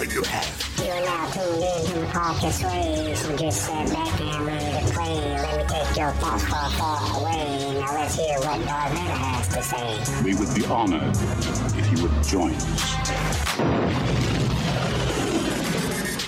you have. You're now tuned in to and just sat back and ready to play. Let me take your thoughts far, far away. Now let's hear what Darth Vader has to say. We would be honored if you would join us.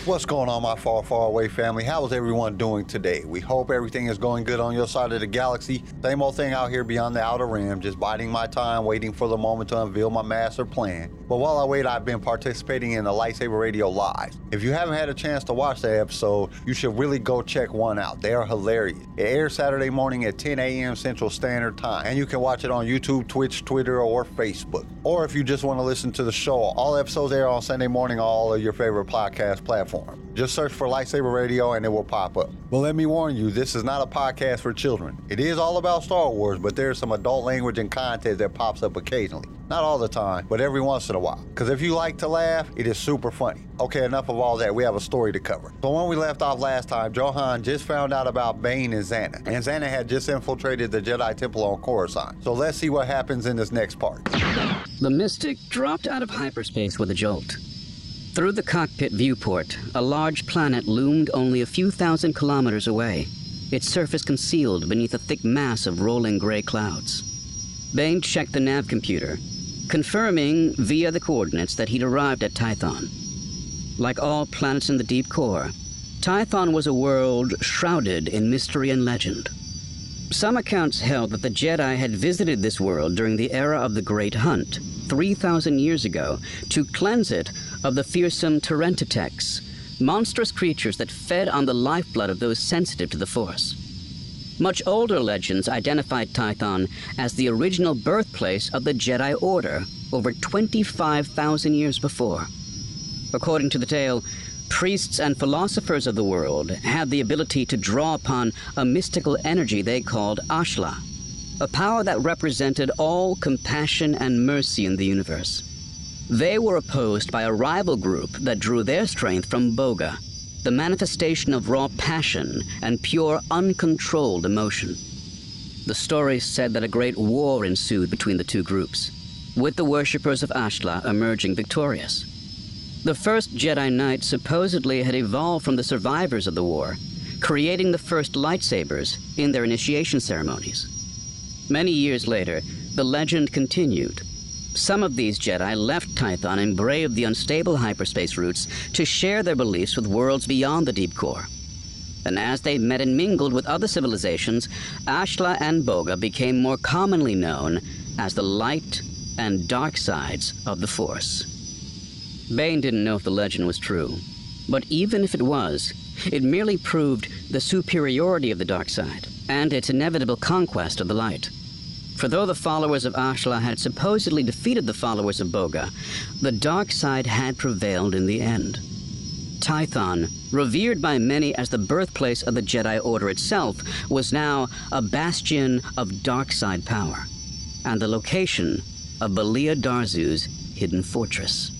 What's going on, my far, far away family? How is everyone doing today? We hope everything is going good on your side of the galaxy. Same old thing out here beyond the outer rim, just biding my time, waiting for the moment to unveil my master plan. But while I wait, I've been participating in the Lightsaber Radio Live. If you haven't had a chance to watch that episode, you should really go check one out. They are hilarious. It airs Saturday morning at 10 a.m. Central Standard Time, and you can watch it on YouTube, Twitch, Twitter, or Facebook. Or if you just want to listen to the show, all episodes air on Sunday morning on all of your favorite podcast platforms. Just search for Lightsaber Radio and it will pop up. But let me warn you, this is not a podcast for children. It is all about Star Wars, but there's some adult language and content that pops up occasionally. Not all the time, but every once in a while. Because if you like to laugh, it is super funny. Okay, enough of all that. We have a story to cover. So when we left off last time, Johun just found out about Bane and Zannah. And Zannah had just infiltrated the Jedi Temple on Coruscant. So let's see what happens in this next part. The Mystic dropped out of hyperspace with a jolt. Through the cockpit viewport, a large planet loomed only a few thousand kilometers away, its surface concealed beneath a thick mass of rolling gray clouds. Bane checked the nav computer, confirming via the coordinates that he'd arrived at Tython. Like all planets in the deep core, Tython was a world shrouded in mystery and legend. Some accounts held that the Jedi had visited this world during the era of the Great Hunt, 3,000 years ago, to cleanse it of the fearsome terentateks, monstrous creatures that fed on the lifeblood of those sensitive to the Force. Much older legends identified Tython as the original birthplace of the Jedi Order over 25,000 years before. According to the tale, priests and philosophers of the world had the ability to draw upon a mystical energy they called Ashla, a power that represented all compassion and mercy in the universe. They were opposed by a rival group that drew their strength from Boga, the manifestation of raw passion and pure, uncontrolled emotion. The stories said that a great war ensued between the two groups, with the worshippers of Ashla emerging victorious. The first Jedi Knight supposedly had evolved from the survivors of the war, creating the first lightsabers in their initiation ceremonies. Many years later, the legend continued. Some of these Jedi left Tython and braved the unstable hyperspace routes to share their beliefs with worlds beyond the deep core. And as they met and mingled with other civilizations, Ashla and Boga became more commonly known as the light and dark sides of the Force. Bane didn't know if the legend was true, but even if it was, it merely proved the superiority of the dark side and its inevitable conquest of the light. For though the followers of Ashla had supposedly defeated the followers of Boga, the dark side had prevailed in the end. Tython, revered by many as the birthplace of the Jedi Order itself, was now a bastion of dark side power, and the location of Belia Darzu's hidden fortress.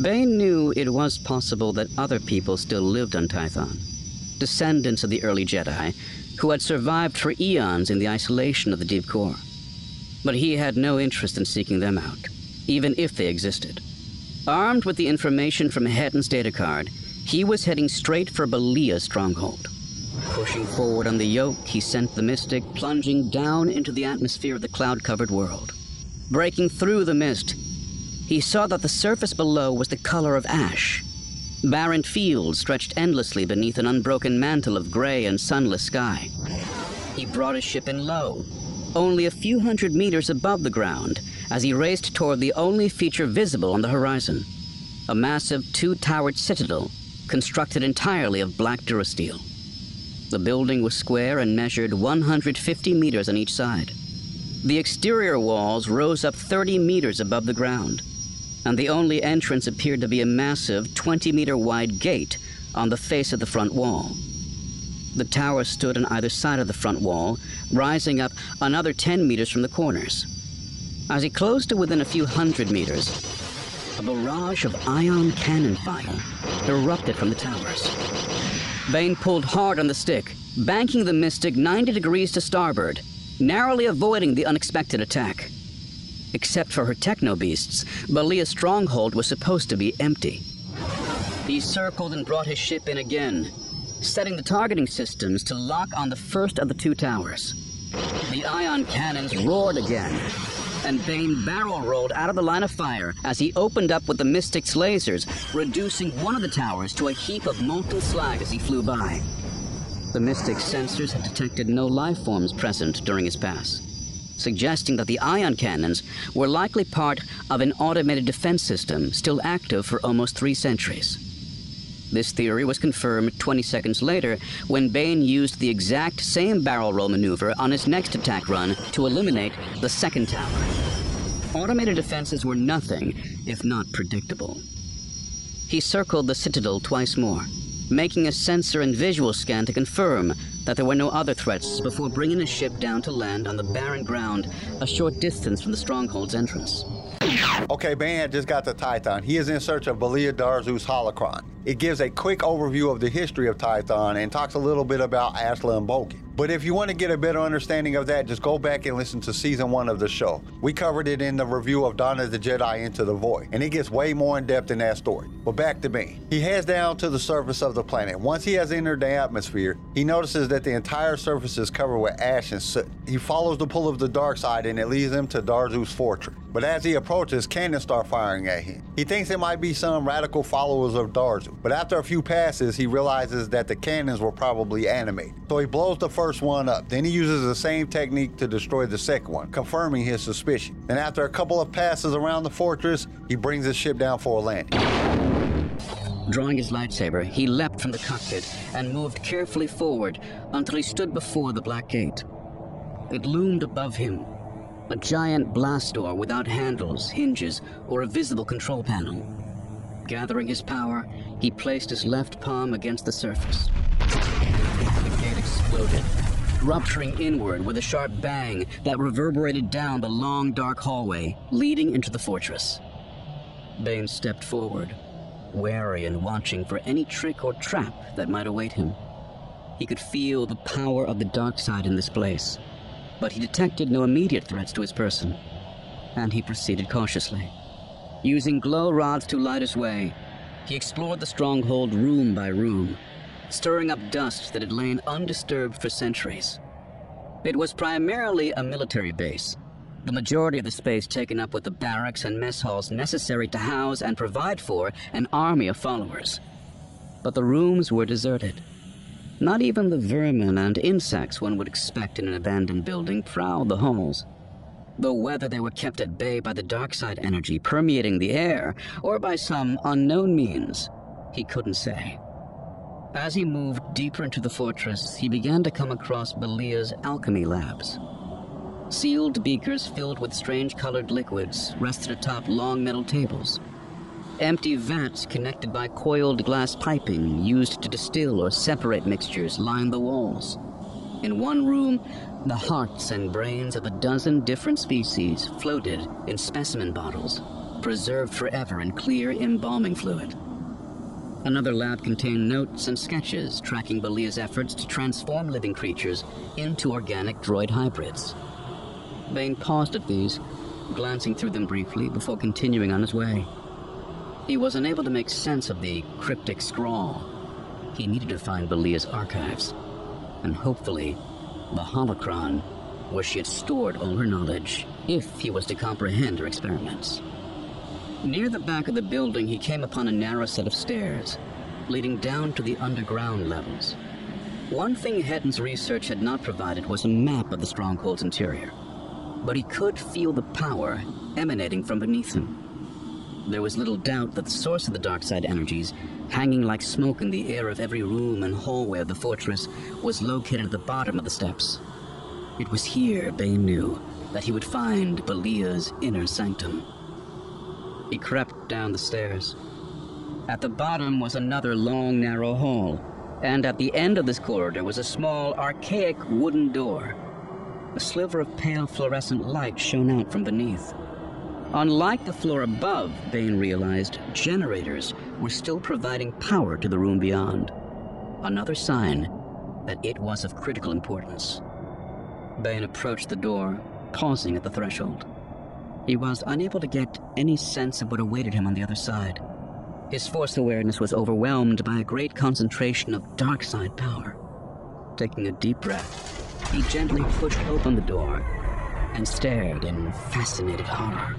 Bane knew it was possible that other people still lived on Tython, descendants of the early Jedi, who had survived for eons in the isolation of the deep core. But he had no interest in seeking them out, even if they existed. Armed with the information from Hetton's data card, he was heading straight for Belia's stronghold. Pushing forward on the yoke, he sent the Mystic plunging down into the atmosphere of the cloud covered world. Breaking through the mist, he saw that the surface below was the color of ash. Barren fields stretched endlessly beneath an unbroken mantle of gray and sunless sky. He brought his ship in low, only a few hundred meters above the ground, as he raced toward the only feature visible on the horizon a massive two towered citadel constructed entirely of black durasteel. The building was square and measured 150 meters on each side. The exterior walls rose up 30 meters above the ground, and the only entrance appeared to be a massive 20 meter wide gate on the face of the front wall. The tower stood on either side of the front wall, rising up another 10 meters from the corners. As he closed to within a few hundred meters, a barrage of ion cannon fire erupted from the towers. Bane pulled hard on the stick, banking the Mystic 90 degrees to starboard, narrowly avoiding the unexpected attack. Except for her techno beasts, Belia's stronghold was supposed to be empty. He circled and brought his ship in again, setting the targeting systems to lock on the first of the two towers. The ion cannons roared again, and Bane barrel rolled out of the line of fire as he opened up with the Mystic's lasers, reducing one of the towers to a heap of molten slag as he flew by. The Mystic's sensors had detected no life forms present during his pass, suggesting that the ion cannons were likely part of an automated defense system still active for almost three centuries. This theory was confirmed 20 seconds later when Bane used the exact same barrel roll maneuver on his next attack run to eliminate the second tower. Automated defenses were nothing if not predictable. He circled the citadel twice more, making a sensor and visual scan to confirm that there were no other threats before bringing a ship down to land on the barren ground a short distance from the stronghold's entrance. Okay, Bane just got the Tython. He is in search of Belia Darzu's holocron. It gives a quick overview of the history of Tython and talks a little bit about Ashla and Bogan. But if you want to get a better understanding of that, just go back and listen to season one of the show. We covered it in the review of of the Jedi Into the Void, and it gets way more in depth in that story. But back to Bane. He heads down to the surface of the planet. Once he has entered the atmosphere, he notices that the entire surface is covered with ash and soot. He follows the pull of the dark side and it leads him to Darzu's fortress. But as he approaches, cannons start firing at him. He thinks it might be some radical followers of Darzu, but after a few passes, he realizes that the cannons were probably animated. So he blows the first one up. Then he uses the same technique to destroy the second one, confirming his suspicion. Then after a couple of passes around the fortress, he brings his ship down for a landing. Drawing his lightsaber, he leapt from the cockpit and moved carefully forward until he stood before the Black Gate. It loomed above him, a giant blast door without handles, hinges, or a visible control panel. Gathering his power, he placed his left palm against the surface. The gate exploded, rupturing inward with a sharp bang that reverberated down the long, dark hallway leading into the fortress. Bane stepped forward, wary and watching for any trick or trap that might await him. He could feel the power of the dark side in this place, but he detected no immediate threats to his person, and he proceeded cautiously. Using glow rods to light his way, he explored the stronghold room by room, stirring up dust that had lain undisturbed for centuries. It was primarily a military base, the majority of the space taken up with the barracks and mess halls necessary to house and provide for an army of followers. But the rooms were deserted. Not even the vermin and insects one would expect in an abandoned building prowled the halls. Though whether they were kept at bay by the dark side energy permeating the air or by some unknown means, he couldn't say. As he moved deeper into the fortress, he began to come across Belia's alchemy labs. Sealed beakers filled with strange colored liquids rested atop long metal tables. Empty vats connected by coiled glass piping used to distill or separate mixtures lined the walls. In one room, the hearts and brains of a dozen different species floated in specimen bottles, preserved forever in clear embalming fluid. Another lab contained notes and sketches tracking Belia's efforts to transform living creatures into organic droid hybrids. Bane paused at these, glancing through them briefly before continuing on his way. He was unable to make sense of the cryptic scrawl. He needed to find Belia's archives, and hopefully, the holocron, where she had stored all her knowledge, if he was to comprehend her experiments. Near the back of the building, he came upon a narrow set of stairs, leading down to the underground levels. One thing Hetton's research had not provided was a map of the stronghold's interior, but he could feel the power emanating from beneath him. There was little doubt that the source of the dark side energies, hanging like smoke in the air of every room and hallway of the fortress, was located at the bottom of the steps. It was here, Bane knew, that he would find Belia's inner sanctum. He crept down the stairs. At the bottom was another long, narrow hall, and at the end of this corridor was a small, archaic wooden door. A sliver of pale fluorescent light shone out from beneath. Unlike the floor above, Bane realized, generators were still providing power to the room beyond. Another sign that it was of critical importance. Bane approached the door, pausing at the threshold. He was unable to get any sense of what awaited him on the other side. His force awareness was overwhelmed by a great concentration of dark side power. Taking a deep breath, he gently pushed open the door and stared in fascinated horror.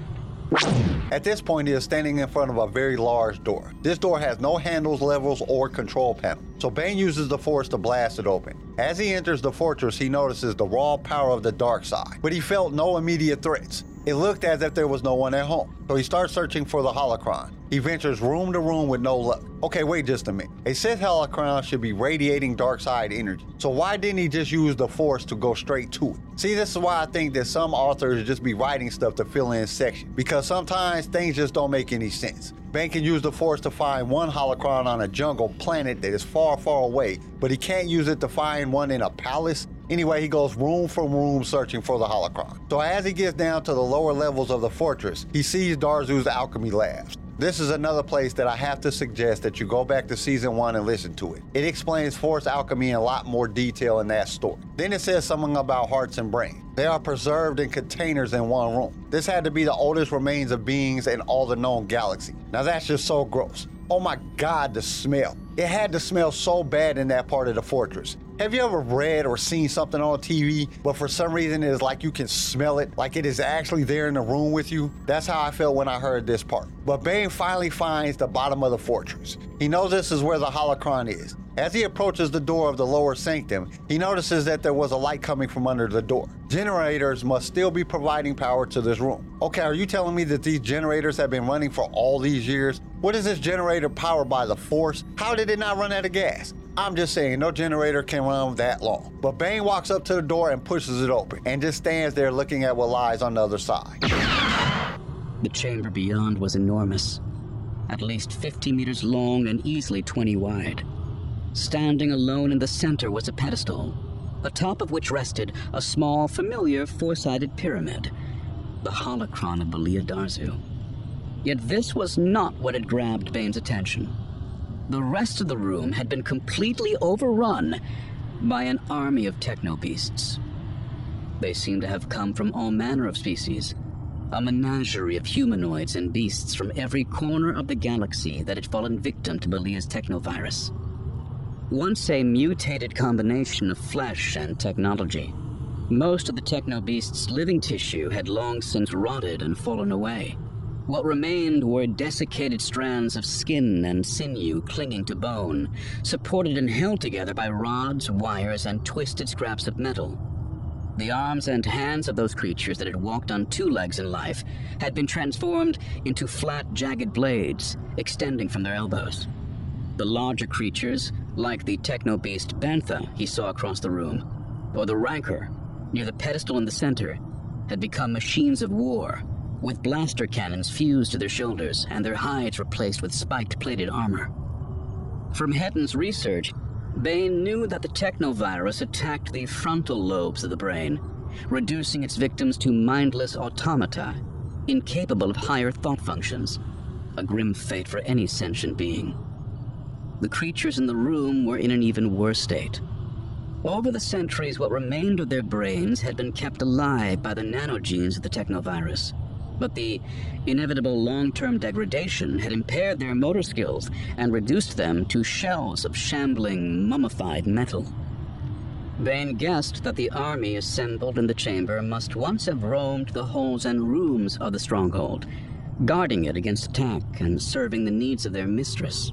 At this point, he is standing in front of a very large door. This door has no handles, levels, or control panel, so Bane uses the force to blast it open. As he enters the fortress, he notices the raw power of the dark side, but he felt no immediate threats. It looked as if there was no one at home, so he starts searching for the holocron. He ventures room to room with no luck. Okay, wait just a minute. A Sith holocron should be radiating dark side energy, so why didn't he just use the Force to go straight to it? See, this is why I think that some authors just be writing stuff to fill in sections, because sometimes things just don't make any sense. Bane can use the Force to find one holocron on a jungle planet that is far, far away, but he can't use it to find one in a palace Anyway, he goes room for room searching for the holocron. So as he gets down to the lower levels of the fortress, he sees Darzu's alchemy labs. This is another place that I have to suggest that you go back to season one and listen to it. It explains force alchemy in a lot more detail in that story. Then it says something about hearts and brains. They are preserved in containers in one room. This had to be the oldest remains of beings in all the known galaxy. Now that's just so gross. Oh my god, the smell. It had to smell so bad in that part of the fortress. Have you ever read or seen something on TV, but for some reason it is like you can smell it, like it is actually there in the room with you? That's how I felt when I heard this part. But Bane finally finds the bottom of the fortress. He knows this is where the holocron is. As he approaches the door of the lower sanctum, he notices that there was a light coming from under the door. Generators must still be providing power to this room. Okay, are you telling me that these generators have been running for all these years? What is this generator powered by the force? How did it not run out of gas? I'm just saying, no generator can run that long. But Bane walks up to the door and pushes it open and just stands there looking at what lies on the other side. The chamber beyond was enormous, at least 50 meters long and easily 20 wide. Standing alone in the center was a pedestal, atop of which rested a small, familiar four sided pyramid, the holocron of Belia Darzu. Yet this was not what had grabbed Bane's attention. The rest of the room had been completely overrun by an army of techno beasts. They seemed to have come from all manner of species, a menagerie of humanoids and beasts from every corner of the galaxy that had fallen victim to Belia's technovirus. Once a mutated combination of flesh and technology, most of the techno beast's living tissue had long since rotted and fallen away. What remained were desiccated strands of skin and sinew clinging to bone, supported and held together by rods, wires, and twisted scraps of metal. The arms and hands of those creatures that had walked on two legs in life had been transformed into flat, jagged blades extending from their elbows. The larger creatures, like the techno beast Bantha he saw across the room, or the Rancor near the pedestal in the center, had become machines of war, with blaster cannons fused to their shoulders and their hides replaced with spiked plated armor. From Hetton's research, Bane knew that the technovirus attacked the frontal lobes of the brain, reducing its victims to mindless automata, incapable of higher thought functions. A grim fate for any sentient being. The creatures in the room were in an even worse state. Over the centuries, what remained of their brains had been kept alive by the nanogenes of the technovirus. But the inevitable long term degradation had impaired their motor skills and reduced them to shells of shambling, mummified metal. Bane guessed that the army assembled in the chamber must once have roamed the halls and rooms of the stronghold, guarding it against attack and serving the needs of their mistress.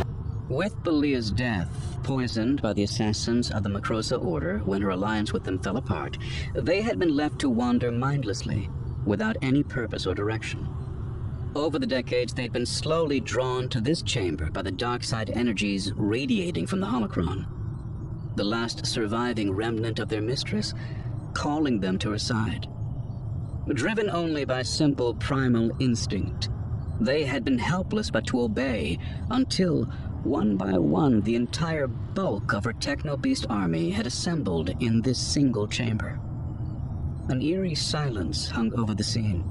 With Belia's death, poisoned by the assassins of the Mecrosa Order when her alliance with them fell apart, they had been left to wander mindlessly, without any purpose or direction. Over the decades, they'd been slowly drawn to this chamber by the dark side energies radiating from the holocron. The last surviving remnant of their mistress, calling them to her side. Driven only by simple primal instinct, They had been helpless but to obey until, one by one, the entire bulk of her Techno Beast army had assembled in this single chamber. An eerie silence hung over the scene.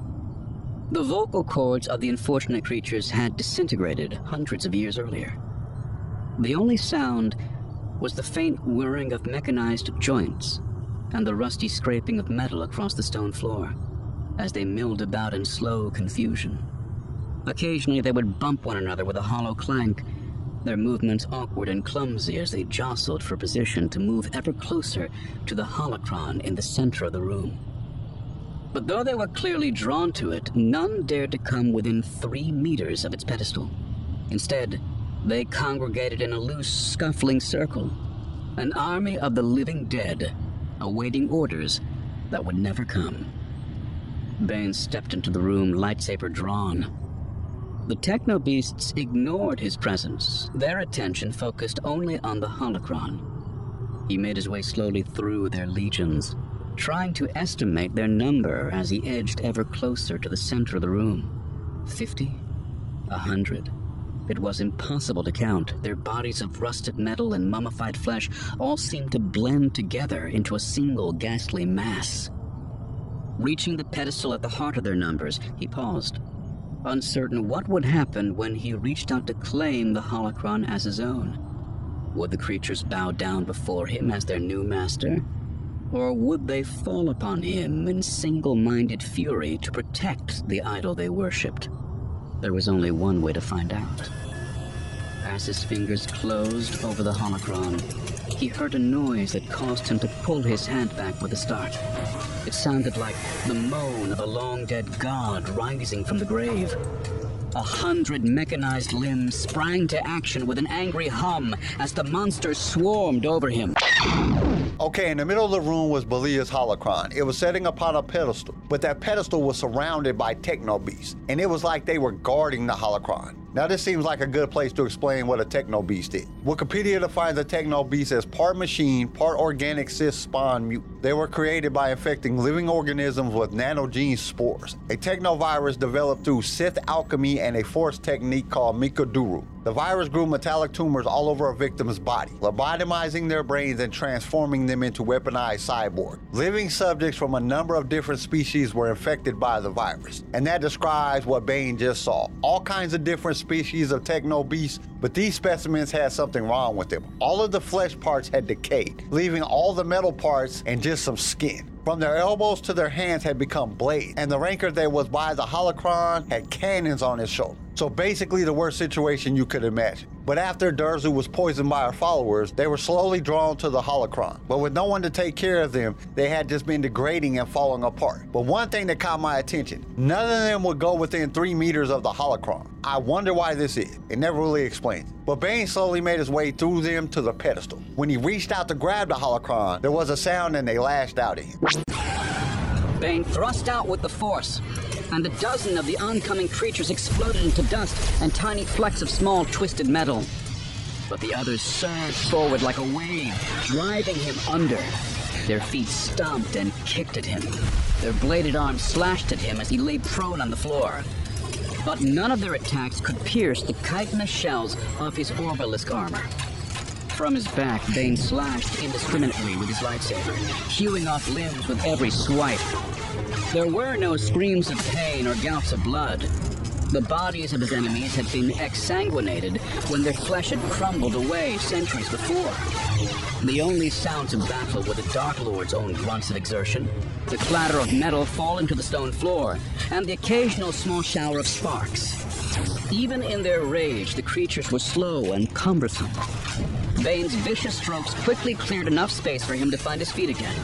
The vocal cords of the unfortunate creatures had disintegrated hundreds of years earlier. The only sound was the faint whirring of mechanized joints and the rusty scraping of metal across the stone floor as they milled about in slow confusion. Occasionally they would bump one another with a hollow clank, their movements awkward and clumsy as they jostled for position to move ever closer to the holocron in the center of the room. But though they were clearly drawn to it, none dared to come within three meters of its pedestal. Instead, they congregated in a loose, scuffling circle, an army of the living dead, awaiting orders that would never come. Bane stepped into the room, lightsaber drawn. The techno beasts ignored his presence, their attention focused only on the holocron. He made his way slowly through their legions, trying to estimate their number as he edged ever closer to the center of the room. Fifty? A hundred? It was impossible to count. Their bodies of rusted metal and mummified flesh all seemed to blend together into a single ghastly mass. Reaching the pedestal at the heart of their numbers, he paused, uncertain what would happen when he reached out to claim the holocron as his own. Would the creatures bow down before him as their new master? Or would they fall upon him in single minded fury to protect the idol they worshipped? There was only one way to find out. As his fingers closed over the holocron, he heard a noise that caused him to pull his hand back with a start. It sounded like the moan of a long dead god rising from the grave. A hundred mechanized limbs sprang to action with an angry hum as the monsters swarmed over him. Okay, in the middle of the room was Belia's holocron. It was sitting upon a pedestal, but that pedestal was surrounded by techno beasts, and it was like they were guarding the holocron. Now, this seems like a good place to explain what a techno beast is. Wikipedia defines a techno beast as part machine, part organic Sith spawn mutant. They were created by infecting living organisms with nanogene spores, a technovirus developed through Sith alchemy and a force technique called mechu-deru. The virus grew metallic tumors all over a victim's body, lobotomizing their brains and transforming them into weaponized cyborgs. Living subjects from a number of different species were infected by the virus, and that describes what Bane just saw. All kinds of different species of techno beasts, but these specimens had something wrong with them. All of the flesh parts had decayed, leaving all the metal parts and just some skin. From their elbows to their hands had become blades, and the rancor that was by the holocron had cannons on his shoulder. So basically, the worst situation you could imagine. But after Darzu was poisoned by our followers, they were slowly drawn to the holocron. But with no one to take care of them, they had just been degrading and falling apart. But one thing that caught my attention none of them would go within three meters of the holocron. I wonder why this is. It never really explains. But Bane slowly made his way through them to the pedestal. When he reached out to grab the holocron, there was a sound and they lashed out at him. Bane thrust out with the force, and a dozen of the oncoming creatures exploded into dust and tiny flecks of small twisted metal. But the others surged forward like a wave, driving him under. Their feet stomped and kicked at him. Their bladed arms slashed at him as he lay prone on the floor. But none of their attacks could pierce the chitinous shells of his orbalisk armor. From his back, Bane slashed indiscriminately with his lightsaber, hewing off limbs with every swipe. There were no screams of pain or gouts of blood. The bodies of his enemies had been exsanguinated when their flesh had crumbled away centuries before. The only sounds of battle were the Dark Lord's own grunts of exertion, the clatter of metal falling to the stone floor, and the occasional small shower of sparks. Even in their rage, the creatures were slow and cumbersome. Bane's vicious strokes quickly cleared enough space for him to find his feet again.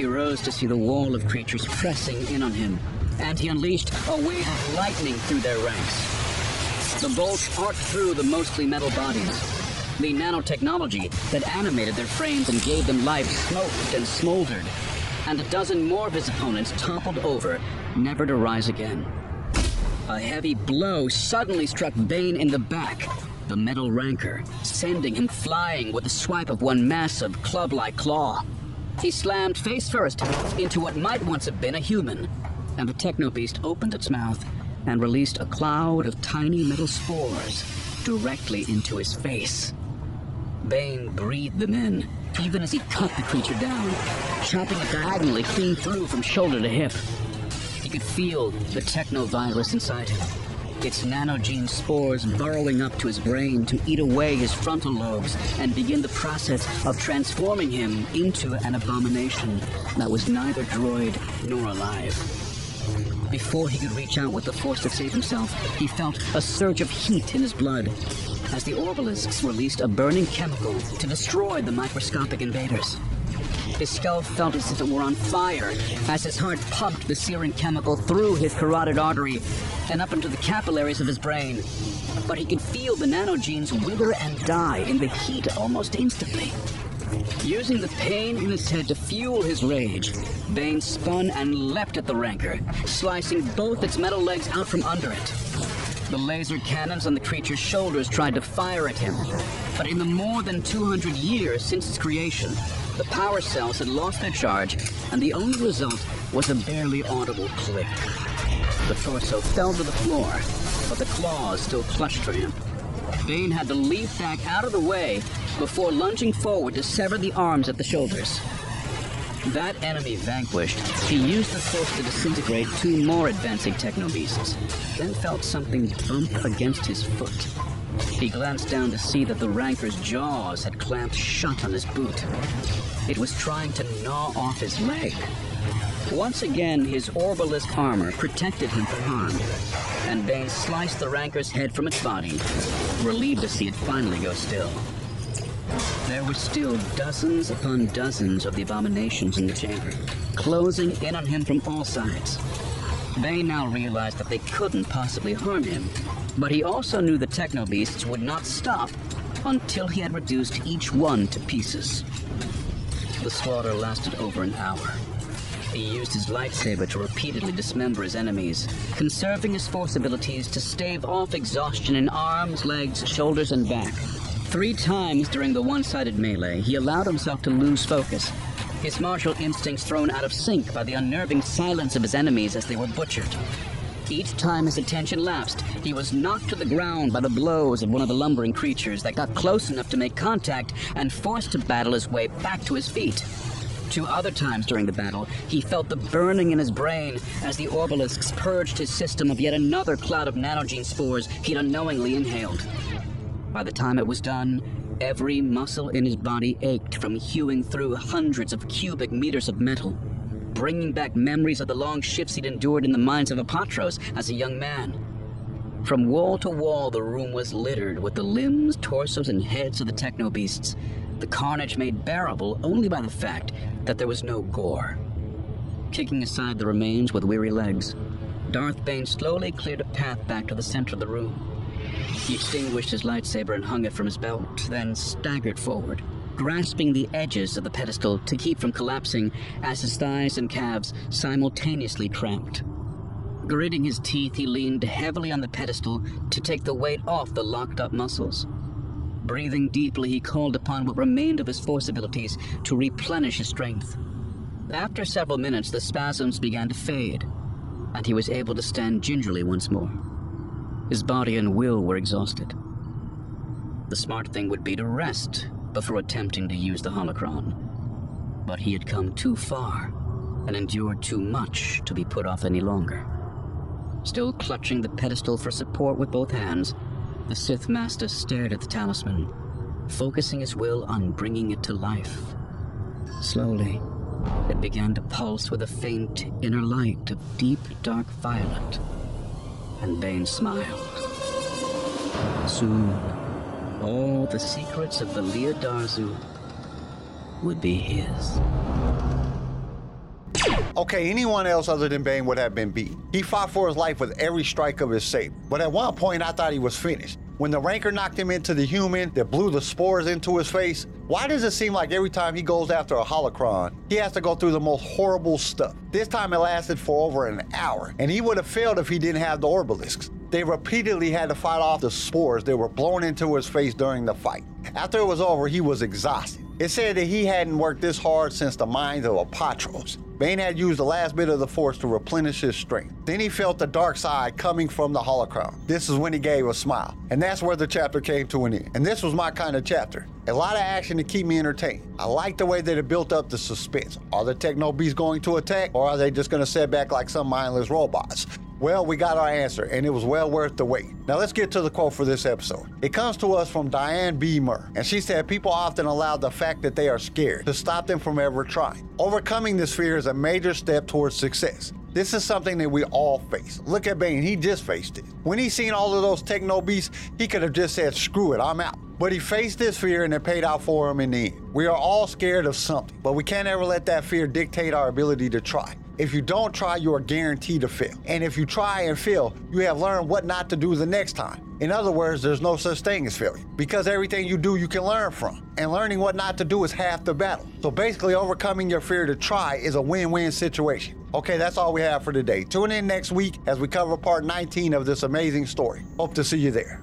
He rose to see the wall of creatures pressing in on him, and he unleashed a wave of lightning through their ranks. The bolts arced through the mostly metal bodies. The nanotechnology that animated their frames and gave them life smoked and smoldered, and a dozen more of his opponents toppled over, never to rise again. A heavy blow suddenly struck Bane in the back, the metal rancor, sending him flying with the swipe of one massive club-like claw. He slammed face first into what might once have been a human, and the techno beast opened its mouth and released a cloud of tiny metal spores directly into his face. Bane breathed them in, even as he cut the creature down, chopping it diagonally clean through from shoulder to hip. He could feel the technovirus inside him, its nanogene spores burrowing up to his brain to eat away his frontal lobes and begin the process of transforming him into an abomination that was neither droid nor alive. Before he could reach out with the force to save himself, he felt a surge of heat in his blood as the Orbalisks released a burning chemical to destroy the microscopic invaders. His skull felt as if it were on fire as his heart pumped the searing chemical through his carotid artery and up into the capillaries of his brain. But he could feel the nanogenes wither and die in the heat almost instantly. Using the pain in his head to fuel his rage, Bane spun and leapt at the rancor, slicing both its metal legs out from under it. The laser cannons on the creature's shoulders tried to fire at him, but in the more than 200 years since its creation, the power cells had lost their charge, and the only result was a barely audible click. The torso fell to the floor, but the claws still clutched for him. Bane had to leap back out of the way before lunging forward to sever the arms at the shoulders. That enemy vanquished, he used the force to disintegrate two more advancing technobeasts, then felt something bump against his foot. He glanced down to see that the rancor's jaws had clamped shut on his boot. It was trying to gnaw off his leg. Once again, his Orbalisk armor protected him from harm, and Bane sliced the rancor's head from its body, relieved to see it finally go still. There were still dozens upon dozens of the abominations in the chamber, closing in on him from all sides. Bane now realized that they couldn't possibly harm him, but he also knew the techno beasts would not stop until he had reduced each one to pieces. The slaughter lasted over an hour. He used his lightsaber to repeatedly dismember his enemies, conserving his force abilities to stave off exhaustion in arms, legs, shoulders, and back. Three times during the one sided melee, he allowed himself to lose focus, his martial instincts thrown out of sync by the unnerving silence of his enemies as they were butchered. Each time his attention lapsed, he was knocked to the ground by the blows of one of the lumbering creatures that got close enough to make contact and forced to battle his way back to his feet. Two other times during the battle, he felt the burning in his brain as the Orbalisks purged his system of yet another cloud of nanogene spores he'd unknowingly inhaled. By the time it was done, every muscle in his body ached from hewing through hundreds of cubic meters of metal, bringing back memories of the long shifts he'd endured in the mines of Apatros as a young man. From wall to wall, the room was littered with the limbs, torsos, and heads of the techno beasts, the carnage made bearable only by the fact that there was no gore. Kicking aside the remains with weary legs, Darth Bane slowly cleared a path back to the center of the room. He extinguished his lightsaber and hung it from his belt, then staggered forward, grasping the edges of the pedestal to keep from collapsing as his thighs and calves simultaneously cramped. Gritting his teeth, he leaned heavily on the pedestal to take the weight off the locked up muscles. Breathing deeply, he called upon what remained of his force abilities to replenish his strength. After several minutes, the spasms began to fade, and he was able to stand gingerly once more. His body and will were exhausted. The smart thing would be to rest before attempting to use the holocron. But he had come too far and endured too much to be put off any longer. Still clutching the pedestal for support with both hands, the Sith Master stared at the talisman, focusing his will on bringing it to life. Slowly, it began to pulse with a faint inner light of deep dark violet. And Bane smiled. Soon, all the secrets of Belia Darzu would be his. Okay, anyone else other than Bane would have been beat. He fought for his life with every strike of his saber. But at one point, I thought he was finished. When the Rancor knocked him into the human that blew the spores into his face, why does it seem like every time he goes after a holocron, he has to go through the most horrible stuff? This time it lasted for over an hour, and he would have failed if he didn't have the Orbalisks. They repeatedly had to fight off the spores that were blown into his face during the fight. After it was over, he was exhausted. It said that he hadn't worked this hard since the mines of Apatros. Bane had used the last bit of the Force to replenish his strength. Then he felt the dark side coming from the holocron. This is when he gave a smile. And that's where the chapter came to an end. And this was my kind of chapter. A lot of action to keep me entertained. I like the way that it built up the suspense. Are the techno beasts going to attack, or are they just going to sit back like some mindless robots? Well, we got our answer, and it was well worth the wait. Now let's get to the quote for this episode. It comes to us from Diane B. Murr, and she said people often allow the fact that they are scared to stop them from ever trying. Overcoming this fear is a major step towards success. This is something that we all face. Look at Bane, he just faced it. When he seen all of those techno beasts, he could have just said, screw it, I'm out. But he faced this fear and it paid out for him in the end. We are all scared of something, but we can't ever let that fear dictate our ability to try. If you don't try, you are guaranteed to fail. And if you try and fail, you have learned what not to do the next time. In other words, there's no such thing as failure because everything you do, you can learn from. And learning what not to do is half the battle. So basically, overcoming your fear to try is a win win situation. Okay, that's all we have for today. Tune in next week as we cover part 19 of this amazing story. Hope to see you there.